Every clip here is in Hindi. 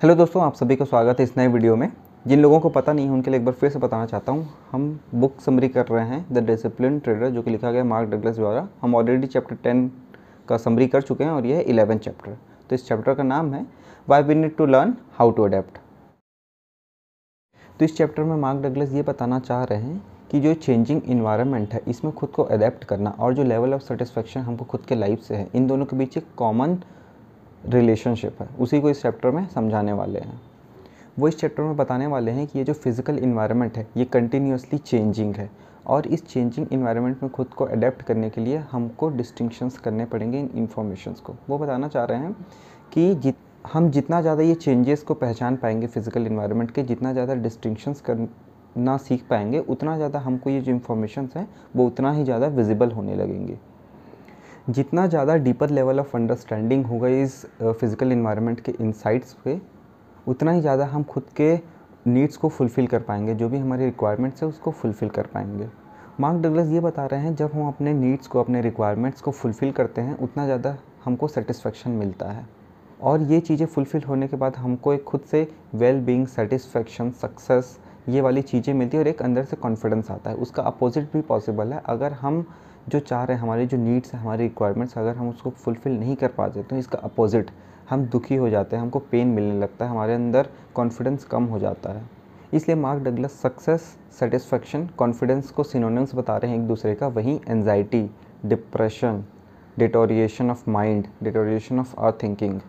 हेलो दोस्तों, आप सभी का स्वागत है इस नए वीडियो में। जिन लोगों को पता नहीं है, उनके लिए एक बार फिर से बताना चाहता हूँ, हम बुक समरी कर रहे हैं, द डिसिप्लिन ट्रेडर, जो कि लिखा गया मार्क डगलस द्वारा। हम ऑलरेडी चैप्टर टेन का समरी कर चुके हैं और यह है इलेवन चैप्टर तो इस चैप्टर का नाम है why we need to learn how to adapt तो इस चैप्टर में मार्क डगलस ये बताना चाह रहे हैं कि जो चेंजिंग इन्वायरमेंट है, इसमें खुद को अडेप्ट करना और जो लेवल ऑफ़ सेटिस्फेक्शन हमको खुद के लाइफ से है, इन दोनों के बीच एक कॉमन रिलेशनशिप है। उसी को इस चैप्टर में समझाने वाले हैं। वो इस चैप्टर में बताने वाले हैं कि ये जो फ़िज़िकल इन्वायरमेंट है, ये कंटिन्यूसली चेंजिंग है। और इस चेंजिंग इन्वायरमेंट में खुद को अडेप्ट करने के लिए हमको डिस्टिंक्शंस करने पड़ेंगे इन इन्फॉर्मेशंस को। वो बताना चाह रहे हैं कि जित, हम जितना ज़्यादा ये चेंजेस को पहचान पाएँगे फ़िज़िकल इन्वायरमेंट के, जितना ज़्यादा डिस्टिंक्शंस करना सीख पाएँगे, उतना ज़्यादा हमको ये जो इन्फॉर्मेशंस हैं, वो उतना ही ज़्यादा विजिबल होने लगेंगे। जितना ज़्यादा डीपर लेवल ऑफ़ अंडरस्टैंडिंग होगा इस फ़िज़िकल इन्वायरमेंट के इंसाइट्स पे, उतना ही ज़्यादा हम खुद के नीड्स को फुलफ़िल कर पाएँगे, जो भी हमारी रिक्वायरमेंट्स है, उसको फुलफ़िल कर पाएँगे। मार्क डगलस ये बता रहे हैं, जब हम अपने नीड्स को, अपने रिक्वायरमेंट्स को फुलफ़िल करते हैं, उतना ज़्यादा हमको सेटिस्फेक्शन मिलता है। और ये चीज़ें फुलफ़िल होने के बाद हमको एक खुद से वेल बींग सेटिस्फेक्शन सक्सेस ये वाली चीज़ें मिलती है और एक अंदर से कॉन्फिडेंस आता है। उसका अपोजिट भी पॉसिबल है। अगर हम जो चाह रहे हैं, हमारी जो नीड्स हैं हमारी रिक्वायरमेंट्स अगर हम उसको फुलफ़िल नहीं कर पाते तो इसका अपोजिट हम दुखी हो जाते हैं, हमको पेन मिलने लगता है, हमारे अंदर कॉन्फिडेंस कम हो जाता है। इसलिए Mark Douglas success satisfaction confidence को सिनोनिम्स बता रहे हैं एक दूसरे का, वहीं anxiety depression deterioration of mind deterioration of our thinking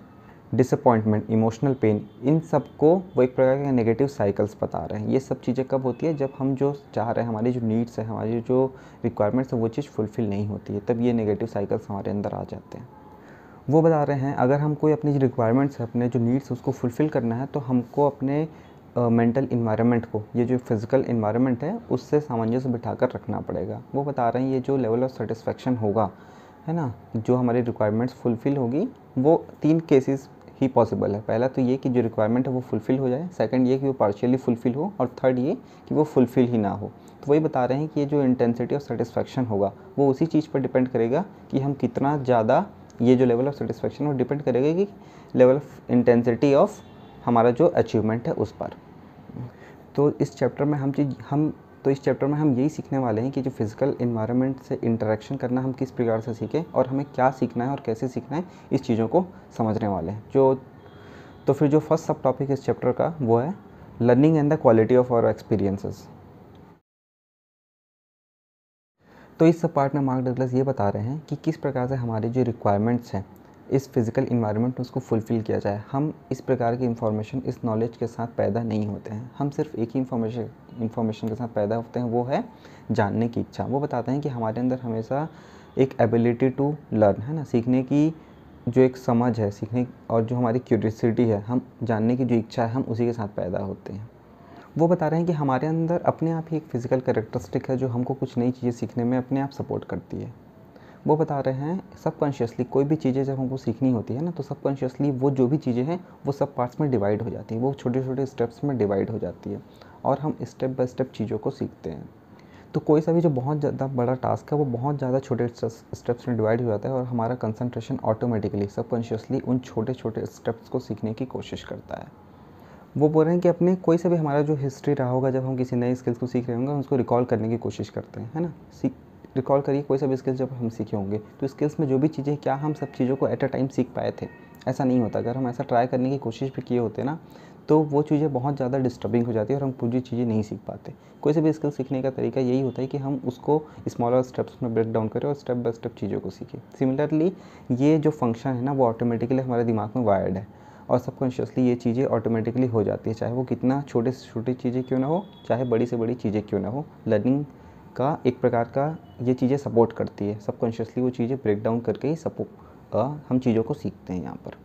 disappointment emotional pain इन सबको वो एक प्रकार के नेगेटिव साइकिल्स बता रहे हैं। ये सब चीज़ें कब होती है? जब हम जो चाह रहे हैं हमारी जो नीड्स है हमारी जो रिक्वायरमेंट्स है वो चीज़ फुलफ़िल नहीं होती है तब ये नेगेटिव साइकिल्स हमारे अंदर आ जाते हैं। वो बता रहे हैं अगर हम कोई अपनी जो रिक्वायरमेंट्स है अपने जो नीड्स उसको फुलफ़िल करना है तो हमको अपने मेंटल uh, इन्वायरमेंट को ये जो फ़िज़िकल इन्वायरमेंट है उससे सामंजस्य बिठाकर रखना पड़ेगा। वो बता रहे हैं ये जो लेवल ऑफ़ सेटिस्फेक्शन होगा है ना जो हमारी रिक्वायरमेंट्स फुलफ़िल होगी वो तीन केसेस ही पॉसिबल है। पहला तो ये कि जो रिक्वायरमेंट है वो फुलफ़िल हो जाए सेकंड ये कि वो पार्शियली फुलफ़िल हो, और थर्ड ये कि वो फुलफ़िल ही ना हो। तो वही बता रहे हैं कि ये जो इंटेंसिटी ऑफ़ सेटिस्फेक्शन होगा, वो उसी चीज़ पर डिपेंड करेगा कि हम कितना ज़्यादा ये जो लेवल ऑफ़ सेटिस्फेक्शन वो डिपेंड करेगा कि लेवल ऑफ़ इंटेंसिटी ऑफ़ हमारा जो अचीवमेंट है उस पर। तो इस चैप्टर में हम चीज़, हम तो इस चैप्टर में हम यही सीखने वाले हैं कि जो फ़िज़िकल इन्वायरमेंट से इंटरेक्शन करना हम किस प्रकार से सीखें और हमें क्या सीखना है और कैसे सीखना है, इस चीज़ों को समझने वाले हैं। जो तो फिर जो फ़र्स्ट सब टॉपिक इस चैप्टर का वो है learning and the quality of our experiences तो इस सब पार्ट में मार्क डगलस ये बता रहे हैं कि किस प्रकार से हमारी जो रिक्वायरमेंट्स हैं इस फ़िज़िकल इन्वायरमेंट में उसको फुलफ़िल किया जाए। हम इस प्रकार की इन्फॉर्मेशन इस नॉलेज के साथ पैदा नहीं होते हैं। हम सिर्फ़ एक ही इन्फॉर्मेशन इन्फॉर्मेशन के साथ पैदा होते हैं, वो है जानने की इच्छा। वो बताते हैं कि हमारे अंदर हमेशा एक एबिलिटी टू लर्न है ना? सीखने की जो एक समझ है, सीखने और जो हमारी क्यूरियसिटी है, हम जानने की जो इच्छा है, हम उसी के साथ पैदा होते हैं। वो बता रहे हैं कि हमारे अंदर अपने आप ही एक फ़िज़िकल करेक्टरिस्टिक है जो हमको कुछ नई चीज़ें सीखने में अपने आप सपोर्ट करती है। वो बता रहे हैं सबकॉन्शियसली कोई भी चीज़ें जब हमको सीखनी होती है ना तो सबकॉन्शियसली वो जो भी चीज़ें हैं, वो सब पार्ट्स में डिवाइड हो जाती हैं, वो छोटे छोटे स्टेप्स में डिवाइड हो जाती है और हम स्टेप बाय स्टेप चीज़ों को सीखते हैं। तो कोई सा भी जो बहुत ज़्यादा बड़ा टास्क है, वो बहुत ज़्यादा छोटे स्टेप्स में डिवाइड हो जाता है और हमारा कंसंट्रेशन ऑटोमेटिकली सबकॉन्शियसली उन छोटे छोटे स्टेप्स को सीखने की कोशिश करता है। वो बोल रहे हैं कि अपने कोई सा भी हमारा जो हिस्ट्री रहा होगा, जब हम किसी नए स्किल्स को सीख रहे होंगे उसको रिकॉल करने की कोशिश करते हैं, है ना? सीख रिकॉल करिए, कोई सब स्किल्स जब हम सीखे होंगे तो स्किल्स में जो भी चीज़ें, क्या हम सब चीज़ों को एट अ टाइम सीख पाए थे? ऐसा नहीं होता। अगर हम ऐसा ट्राई करने की कोशिश भी किए होते ना तो वो चीज़ें बहुत ज़्यादा डिस्टर्बिंग हो जाती है और हम पूरी चीज़ें नहीं सीख पाते। कोई से भी स्किल सीखने का तरीका यही होता है कि हम उसको स्मॉलर स्टेप्स में ब्रेक डाउन करें और स्टेप बाय स्टेप चीज़ों को सीखें। सिमिलरली ये जो फ़ंक्शन है ना, वो ऑटोमेटिकली हमारे दिमाग में वायर्ड है और सबकॉन्शियसली ये चीज़ें ऑटोमेटिकली हो जाती है, चाहे वो कितना छोटे से छोटी चीज़ें क्यों ना हो, चाहे बड़ी से बड़ी चीज़ें क्यों ना हो। लर्निंग का एक प्रकार का ये चीज़ें सपोर्ट करती है। सबकॉन्शियसली वो चीज़ें ब्रेक डाउन करके ही सपोर्ट हम चीज़ों को सीखते हैं यहाँ पर।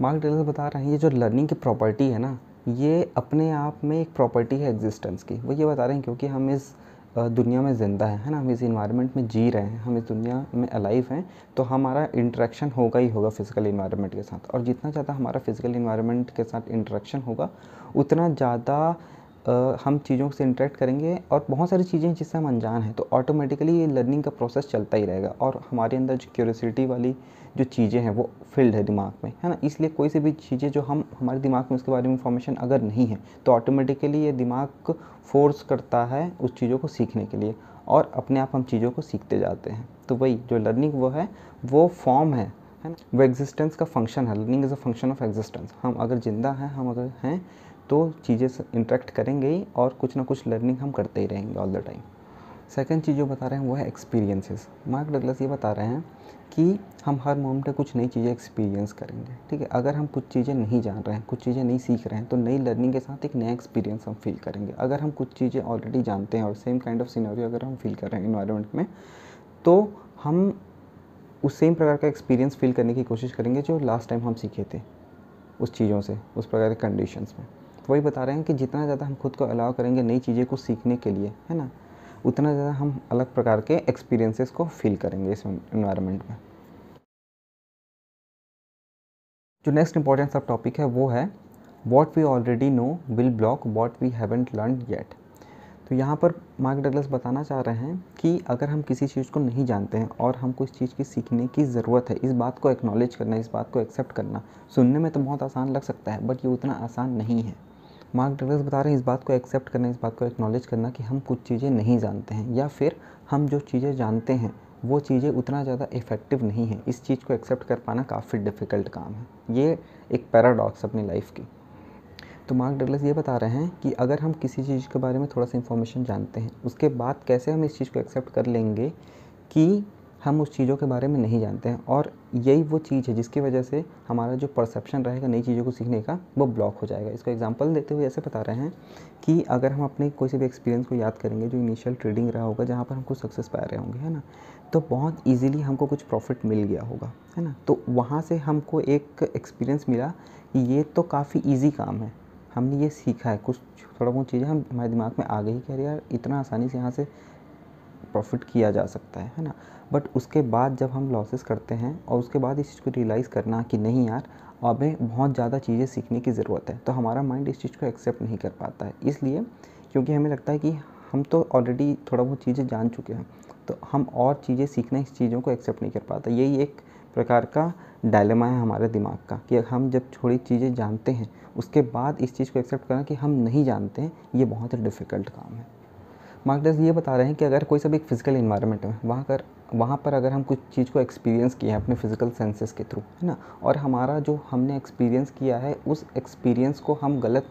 मार्क टेलर बता रहे हैं, ये जो लर्निंग की प्रॉपर्टी है ना, ये अपने आप में एक प्रॉपर्टी है एग्जिस्टेंस की। वो ये बता रहे हैं क्योंकि हम इस दुनिया में ज़िंदा है है ना? हम इस इन्वायरमेंट में जी रहे हैं, हम इस दुनिया में अलाइव हैं तो हमारा इंटरेक्शन होगा ही होगा फ़िज़िकल इन्वायरमेंट के साथ। और जितना ज़्यादा हमारा फ़िज़िकल इन्वायरमेंट के साथ इंटरेक्शन होगा, उतना ज़्यादा हम चीज़ों से इंटरेक्ट करेंगे और बहुत सारी चीज़ें जिससे हम अनजान हैं तो ऑटोमेटिकली ये लर्निंग का प्रोसेस चलता ही रहेगा और हमारे अंदर जो क्यूरियोसिटी वाली जो चीज़ें हैं वो फ़ील्ड है दिमाग में, है ना? इसलिए कोई सी भी चीज़ें जो हम, हमारे दिमाग में उसके बारे में इंफॉर्मेशन अगर नहीं है तो ऑटोमेटिकली ये दिमाग फोर्स करता है उस चीज़ों को सीखने के लिए और अपने आप हम चीज़ों को सीखते जाते हैं। तो वही, जो लर्निंग वो है, वो फॉर्म है है ना? वो एग्जिस्टेंस का फ़ंक्शन है। Learning is a function of existence हम अगर ज़िंदा हैं, हम अगर हैं तो चीज़ें इंटरेक्ट करेंगे ही और कुछ ना कुछ लर्निंग हम करते ही रहेंगे ऑल द टाइम सेकेंड चीज़ जो बता रहे हैं वो है एक्सपीरियंसेस मार्क डगलस ये बता रहे हैं कि हम हर मोमेंट कुछ नई चीज़ें एक्सपीरियंस करेंगे, ठीक है? अगर हम कुछ चीज़ें नहीं जान रहे हैं, कुछ चीज़ें नहीं सीख रहे हैं तो नई लर्निंग के साथ एक नया एक्सपीरियंस हम फील करेंगे. अगर हम कुछ चीज़ें ऑलरेडी जानते हैं और सेम काइंड ऑफ़ सीनरी अगर हम फील कर रहे हैं इन्वायरमेंट में तो हम उस सेम प्रकार का एक्सपीरियंस फील करने की कोशिश करेंगे जो लास्ट टाइम हम सीखे थे, उस चीज़ों से, उस प्रकार के कंडीशंस में. तो वही बता रहे हैं कि जितना ज़्यादा हम खुद को अलाउ करेंगे नई चीज़ें को सीखने के लिए, है ना, उतना ज़्यादा हम अलग प्रकार के एक्सपीरियंसेस को फील करेंगे इस इन्वायरमेंट में। जो नेक्स्ट इंपॉर्टेंट सब टॉपिक है वो है what we already know will block what we haven't learn yet तो यहाँ पर मार्क डगलस बताना चाह रहे हैं कि अगर हम किसी चीज़ को नहीं जानते हैं और हमको इस चीज़ की सीखने की ज़रूरत है, इस बात को एक्नॉलेज करना, इस बात को एक्सेप्ट करना, सुनने में तो बहुत आसान लग सकता है बट ये उतना आसान नहीं है। मार्क डगलस बता रहे हैं इस बात को एक्सेप्ट करना, इस बात को एक्नॉलेज करना कि हम कुछ चीज़ें नहीं जानते हैं या फिर हम जो चीज़ें जानते हैं, वो चीज़ें उतना ज़्यादा इफ़ेक्टिव नहीं है। इस चीज़ को एक्सेप्ट कर पाना काफ़ी डिफ़िकल्ट काम है। ये एक पैराडॉक्स अपनी लाइफ की। तो मार्क डगलस ये बता रहे हैं कि अगर हम किसी चीज़ के बारे में थोड़ा सा इन्फॉर्मेशन जानते हैं, उसके बाद कैसे हम इस चीज़ को एक्सेप्ट कर लेंगे कि हम उस चीज़ों के बारे में नहीं जानते हैं। और यही वो चीज़ है जिसकी वजह से हमारा जो परसेप्शन रहेगा नई चीज़ों को सीखने का, वो ब्लॉक हो जाएगा। इसको एग्जांपल देते हुए ऐसे बता रहे हैं कि अगर हम अपने कोई से भी एक्सपीरियंस को याद करेंगे, जो इनिशियल ट्रेडिंग रहा होगा, जहाँ पर हम कुछ सक्सेस पा रहे होंगे, है ना तो बहुत ईजिली हमको कुछ प्रॉफिट मिल गया होगा, है ना। तो वहाँ से हमको एक एक्सपीरियंस मिला कि ये तो काफ़ी ईजी काम है। हमने ये सीखा है। कुछ थोड़ा बहुत चीज़ें हम हमारे दिमाग में आ गई कि अरे यार, इतना आसानी से यहाँ से प्रॉफिट किया जा सकता है है ना? बट उसके बाद जब हम लॉसेस करते हैं और उसके बाद इस चीज़ को रियलाइज़ करना कि नहीं यार हमें बहुत ज़्यादा चीज़ें सीखने की ज़रूरत है तो हमारा माइंड इस चीज़ को एक्सेप्ट नहीं कर पाता है। इसलिए क्योंकि हमें लगता है कि हम तो ऑलरेडी थोड़ा बहुत चीज़ें जान चुके हैं तो हम और चीज़ें सीखना इस चीज़ों को एक्सेप्ट नहीं कर पाता। यही एक प्रकार का डायलेमा है हमारे दिमाग का कि हम जब थोड़ी चीज़ें जानते हैं, उसके बाद इस चीज़ को एक्सेप्ट करना कि हम नहीं जानते हैं, ये बहुत ही डिफ़िकल्ट काम है। मार्कडस ये बता रहे हैं कि अगर कोई सा भी एक फ़िज़िकल इन्वायरमेंट है, वहाँ कर, वहाँ पर अगर हम कुछ चीज़ को एक्सपीरियंस किया है अपने फ़िज़िकल सेंसेस के थ्रू है ना? और हमारा जो हमने एक्सपीरियंस किया है, उस एक्सपीरियंस को हम गलत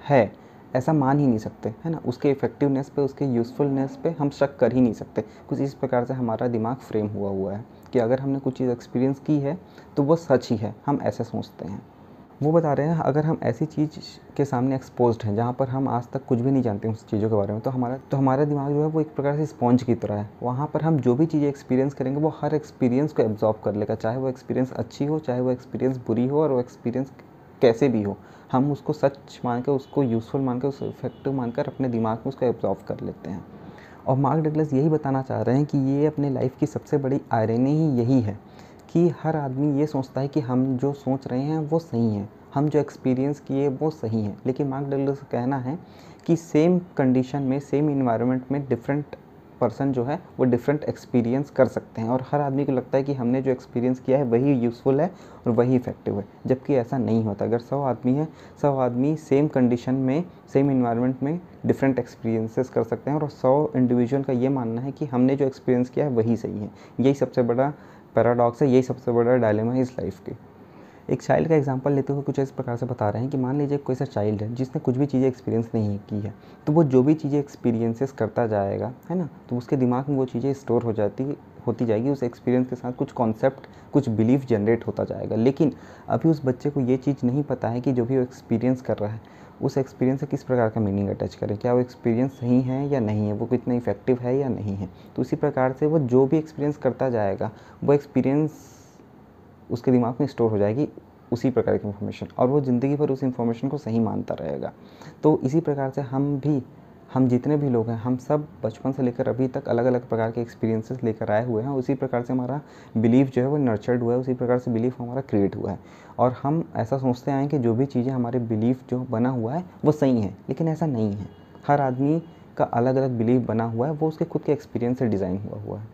है, ऐसा मान ही नहीं सकते, है ना? उसके इफ़ेक्टिवनेस पे, उसके यूज़फुलनेस पे हम शक कर ही नहीं सकते। कुछ इस प्रकार से हमारा दिमाग फ्रेम हुआ हुआ है कि अगर हमने कुछ चीज़ एक्सपीरियंस की है तो वो सच ही है, हम ऐसे सोचते हैं। वो बता रहे हैं, अगर हम ऐसी चीज़ के सामने एक्सपोज हैं, जहाँ पर हम आज तक कुछ भी नहीं जानते उस चीज़ों के बारे में तो हमारा तो हमारा दिमाग जो है वो एक प्रकार से स्पॉन्ज की तरह है। वहाँ पर हम जो भी चीज़ें एक्सपीरियंस करेंगे, वो हर एक्सपीरियंस को एब्जॉर्व कर लेगा, चाहे वो एक्सपीरियंस अच्छी हो, चाहे वो एक्सपीरियंस बुरी हो, और वो एक्सपीरियंस कैसे भी हो। हम उसको सच मान कर उसको यूज़फुल मान कर उसको इफ़ेक्टिव मानकर अपने दिमाग में उसको एब्जॉर्व कर लेते हैं। और मार्क डगलस यही बताना चाह रहे हैं कि ये अपने लाइफ की सबसे बड़ी आयरनी ही यही है। कि हर आदमी ये सोचता है कि हम जो सोच रहे हैं वो सही है, हम जो एक्सपीरियंस किए वो सही है। लेकिन मार्क डगलस का कहना है कि सेम कंडीशन में सेम इन्वायरमेंट में डिफरेंट पर्सन जो है, वो डिफरेंट एक्सपीरियंस कर सकते हैं। और हर आदमी को लगता है कि हमने जो एक्सपीरियंस किया है वही यूज़फुल है और वही इफ़ेक्टिव है, जबकि ऐसा नहीं होता। अगर सौ आदमी है, सौ आदमी सेम कंडीशन में सेम इन्वायरमेंट में डिफरेंट एक्सपीरियंसेस कर सकते हैं। और सौ इंडिविजुअल का ये मानना है कि हमने जो एक्सपीरियंस किया है वही सही है। यही सबसे बड़ा पैराडॉक्स है, यही सबसे बड़ा डायलेमा है इस लाइफ की। एक चाइल्ड का एग्ज़ाम्पल लेते हुए कुछ इस प्रकार से बता रहे हैं कि मान लीजिए कोई सा चाइल्ड है, जिसने कुछ भी चीज़ें एक्सपीरियंस नहीं की है तो वो जो भी चीज़ें एक्सपीरियंसेस करता जाएगा, है ना? तो उसके दिमाग में वो चीज़ें स्टोर हो जाती होती जाएगी, उस एक्सपीरियंस के साथ कुछ कॉन्सेप्ट कुछ बिलीफ जनरेट होता जाएगा। लेकिन अभी उस बच्चे को ये चीज़ नहीं पता है कि जो भी वो एक्सपीरियंस कर रहा है, उस एक्सपीरियंस से किस प्रकार का मीनिंग अटैच करें? क्या वो एक्सपीरियंस सही है या नहीं है? वो कितना इफ़ेक्टिव है या नहीं है? तो उसी प्रकार से वो जो भी एक्सपीरियंस करता जाएगा, वो एक्सपीरियंस उसके दिमाग में स्टोर हो जाएगी उसी प्रकार की इन्फॉर्मेशन और वो ज़िंदगी भर उस इन्फॉर्मेशन को सही मानता रहेगा। तो इसी प्रकार से हम भी हम जितने भी लोग हैं, हम सब बचपन से लेकर अभी तक अलग अलग प्रकार के एक्सपीरियंसेस लेकर आए हुए हैं। उसी प्रकार से हमारा बिलीफ जो है वो नर्चर्ड हुआ है, उसी प्रकार से बिलीफ हमारा क्रिएट हुआ है। और हम ऐसा सोचते हैं कि जो भी चीज़ें हमारे बिलीफ जो बना हुआ है, वो सही है, लेकिन ऐसा नहीं है। हर आदमी का अलग अलग बिलीफ बना हुआ है, वो उसके खुद के एक्सपीरियंस से डिज़ाइन हुआ हुआ है।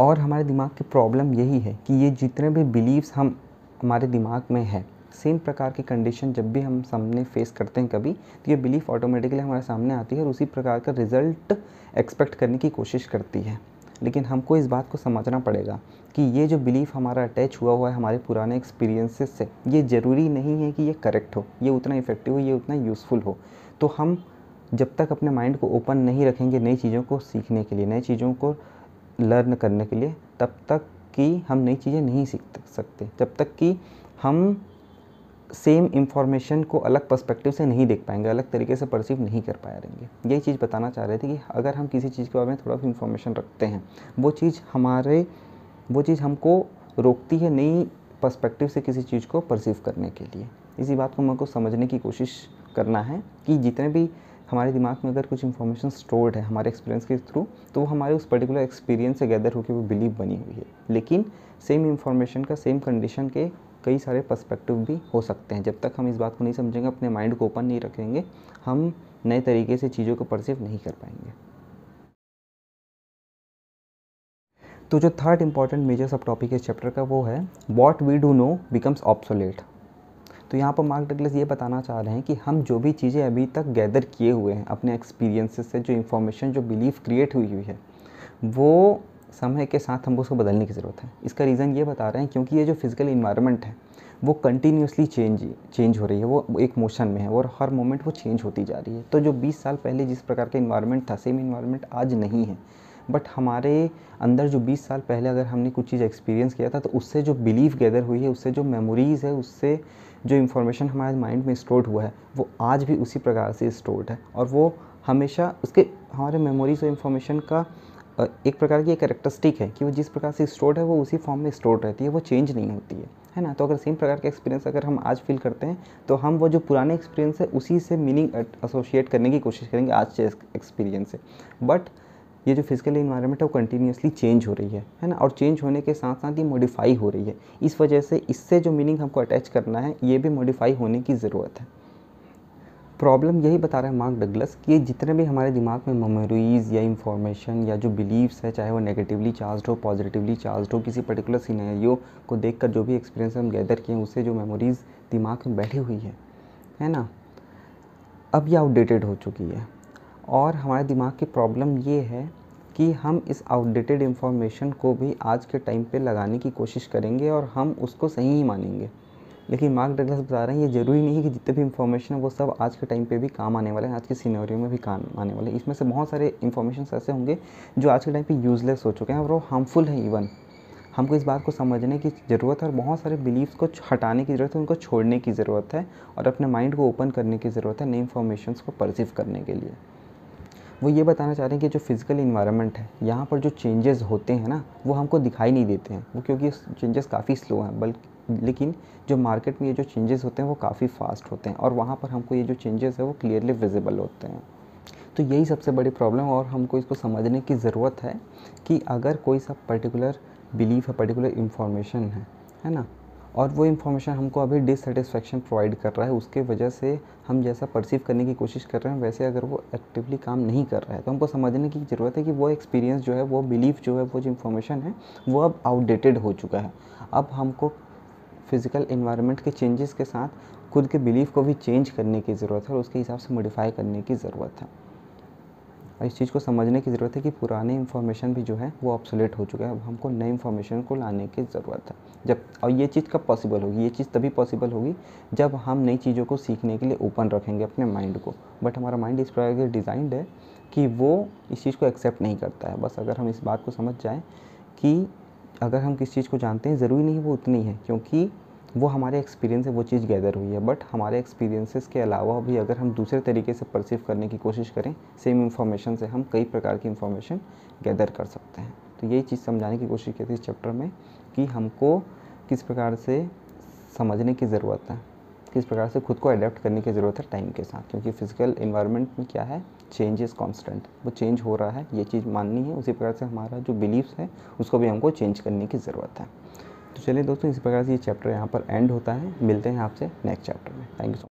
और हमारे दिमाग की प्रॉब्लम यही है कि ये जितने भी बिलीव्स हम, हमारे दिमाग में है सेम प्रकार की कंडीशन जब भी हम सामने फेस करते हैं कभी तो ये बिलीफ ऑटोमेटिकली हमारे सामने आती है और उसी प्रकार का रिज़ल्ट एक्सपेक्ट करने की कोशिश करती है। लेकिन हमको इस बात को समझना पड़ेगा कि ये जो बिलीफ हमारा अटैच हुआ हुआ है हमारे पुराने एक्सपीरियंसेस से, ये ज़रूरी नहीं है कि ये करेक्ट हो, ये उतना इफ़ेक्टिव हो, ये उतना यूज़फुल हो। तो हम जब तक अपने माइंड को ओपन नहीं रखेंगे नई चीज़ों को सीखने के लिए, नई चीज़ों को लर्न करने के लिए, तब तक कि हम नई चीज़ें नहीं सीख सकते। जब तक कि हम सेम इंफॉर्मेशन को अलग पर्सपेक्टिव से नहीं देख पाएँगे, अलग तरीके से परसीव नहीं कर पाए रहेंगे। यही चीज़ बताना चाह रहे थे कि अगर हम किसी चीज़ के बारे में थोड़ा सा इन्फॉर्मेशन रखते हैं, वो चीज़ हमारे, वो चीज़ हमको रोकती है नई पर्सपेक्टिव से किसी चीज़ को परसीव करने के लिए। इसी बात को हमको समझने की कोशिश करना है कि जितने भी हमारे दिमाग में अगर कुछ इन्फॉर्मेशन स्टोर्ड है हमारे एक्सपीरियंस के थ्रू तो वो हमारे उस पर्टिकुलर एक्सपीरियंस से गैदर होकर वो बिलीव बनी हुई है। लेकिन सेम इन्फॉर्मेशन का सेम कंडीशन के कई सारे पर्सपेक्टिव भी हो सकते हैं। जब तक हम इस बात को नहीं समझेंगे, अपने माइंड को ओपन नहीं रखेंगे, हम नए तरीके से चीज़ों को परसीव नहीं कर पाएँगे। तो जो थर्ड इंपॉर्टेंट मेजर सब टॉपिक है इस चैप्टर का वो है what we do know becomes obsolete तो यहाँ पर मार्क डगलस ये बताना चाह रहे हैं कि हम जो भी चीज़ें अभी तक गैदर किए हुए हैं, अपने एक्सपीरियंसेस से, जो इन्फॉर्मेशन जो बिलीफ क्रिएट हुई हुई है, वो समय के साथ हमको उसको बदलने की ज़रूरत है। इसका रीज़न ये बता रहे हैं क्योंकि ये जो फ़िज़िकल इन्वायरमेंट है, वो कंटिन्यूसली चेंज चेंज हो रही है। वो एक मोशन में है और हर मोमेंट वो चेंज होती जा रही है। तो जो 20 साल पहले जिस प्रकार का इन्वायरमेंट था सेम इन्वायरमेंट आज नहीं है। बट हमारे अंदर जो 20 साल पहले अगर हमने कुछ चीज़ एक्सपीरियंस किया था तो उससे जो बिलीव गैदर हुई है, उससे जो मेमोरीज़ है, उससे जो इन्फॉर्मेशन हमारे माइंड में स्टोर्ड हुआ है, वो आज भी उसी प्रकार से स्टोर्ड है। और वो हमेशा उसके, हमारे मेमोरीज और इन्फॉर्मेशन का एक प्रकार की एक करेक्टरिस्टिक है कि वो जिस प्रकार से स्टोर्ड है, वो उसी फॉर्म में स्टोर्ड रहती है, वो चेंज नहीं होती है है ना? तो अगर सेम प्रकार का एक्सपीरियंस अगर हम आज फील करते हैं तो हम वो जो पुराने एक्सपीरियंस है, उसी से मीनिंग एसोशिएट करने की कोशिश करेंगे आज के एक्सपीरियंस से। बट ये जो फ़िज़िकल इन्वायरमेंट है, वो कंटिन्यूसली चेंज हो रही है है ना? और चेंज होने के साथ साथ ये मॉडिफाई हो रही है। इस वजह से इससे जो मीनिंग हमको अटैच करना है, ये भी मॉडिफाई होने की ज़रूरत है। प्रॉब्लम यही बता रहा है मार्क डगलस कि जितने भी हमारे दिमाग में मेमोरीज़ या इंफॉर्मेशन या जो बिलीव्स है, चाहे वो नेगेटिवली चार्ज हो पॉजिटिवली चार्ज हो, किसी पर्टिकुलर सीनरियो को देखकर जो भी एक्सपीरियंस हम गैदर किए हैं, उससे जो मेमोरीज़ दिमाग में बैठी हुई है है ना? अब ये आउटडेटेड हो चुकी है। और हमारे दिमाग की प्रॉब्लम ये है कि हम इस आउटडेटेड इन्फॉर्मेशन को भी आज के टाइम पे लगाने की कोशिश करेंगे और हम उसको सही ही मानेंगे। लेकिन मार्क डगलस बता रहे हैं, ये ज़रूरी नहीं कि जितने भी इन्फॉर्मेशन है, वो सब आज के टाइम पे भी काम आने वाले हैं, आज के सीनरियो में भी काम आने वाले हैं। इसमें से बहुत सारे इन्फॉर्मेशन ऐसे होंगे जो आज के टाइम पे यूज़लेस हो चुके हैं और वो हार्मफुल है इवन हमको इस बात को समझने की ज़रूरत है और बहुत सारे बिलीव्स को हटाने की ज़रूरत है, उनको छोड़ने की ज़रूरत है और अपने माइंड को ओपन करने की ज़रूरत है नई इन्फॉर्मेशन को परसीव करने के लिए। वो ये बताना चाह रहे हैं कि जो फ़िज़िकल इन्वायरमेंट है, यहाँ पर जो चेंजेस होते हैं ना, वो हमको दिखाई नहीं देते हैं। वो क्योंकि चेंजेस काफ़ी स्लो हैं, बल्कि लेकिन जो मार्केट में ये जो चेंजेस होते हैं, वो काफ़ी फास्ट होते हैं और वहाँ पर हमको ये जो चेंजेस है, वो क्लियरली विजिबल होते हैं। तो यही सबसे बड़ी प्रॉब्लम और हमको इसको समझने की ज़रूरत है कि अगर कोई सा पर्टिकुलर बिलीफ है पर्टिकुलर इन्फॉर्मेशन है है ना? और वो इन्फॉर्मेशन हमको अभी डिससेटिस्फेक्शन प्रोवाइड कर रहा है, उसके वजह से हम जैसा परसीव करने की कोशिश कर रहे हैं, वैसे अगर वो एक्टिवली काम नहीं कर रहा है तो हमको समझने की ज़रूरत है कि वो एक्सपीरियंस जो है, वो बिलीफ जो है, वो जो इन्फॉर्मेशन है, वो अब आउटडेटेड हो चुका है। अब हमको फ़िज़िकल इन्वायरमेंट के चेंजेस के साथ खुद के बिलीफ को भी चेंज करने की ज़रूरत है और उसके हिसाब से मॉडिफाई करने की ज़रूरत है। और इस चीज़ को समझने की ज़रूरत है कि पुराने इन्फॉर्मेशन भी जो है वो ऑप्सोलेट हो चुका है। अब हमको नए इन्फॉर्मेशन को लाने की ज़रूरत है। जब, और ये चीज़ कब पॉसिबल होगी? ये चीज़ तभी पॉसिबल होगी जब हम नई चीज़ों को सीखने के लिए ओपन रखेंगे अपने माइंड को। बट हमारा माइंड इस प्रकार के डिज़ाइंड है कि वो इस चीज़ को एक्सेप्ट नहीं करता है। बस अगर हम इस बात को समझ जाएँ कि अगर हम किस चीज़ को जानते हैं, ज़रूरी नहीं वो उतनी है, क्योंकि वो हमारे एक्सपीरियंस से वो चीज़ गैदर हुई है बट हमारे एक्सपीरियंसेस के अलावा भी अगर हम दूसरे तरीके से परसीव करने की कोशिश करें सेम इन्फॉर्मेशन से हम कई प्रकार की इन्फॉर्मेशन गैदर कर सकते हैं। तो यही चीज़ समझाने की कोशिश की थी इस चैप्टर में कि हमको किस प्रकार से समझने की ज़रूरत है, किस प्रकार से खुद को अडेप्ट करने की ज़रूरत है टाइम के साथ, क्योंकि फ़िज़िकल इन्वायरमेंट में क्या है चेंज इज़ कॉन्स्टेंट वो चेंज हो रहा है, ये चीज़ माननी है, उसी प्रकार से हमारा जो बिलीव्स है, उसको भी हमको चेंज करने की ज़रूरत है। तो चलिए दोस्तों, इसी प्रकार से ये चैप्टर यहाँ पर एंड होता है। मिलते हैं आपसे नेक्स्ट चैप्टर में। Thank you so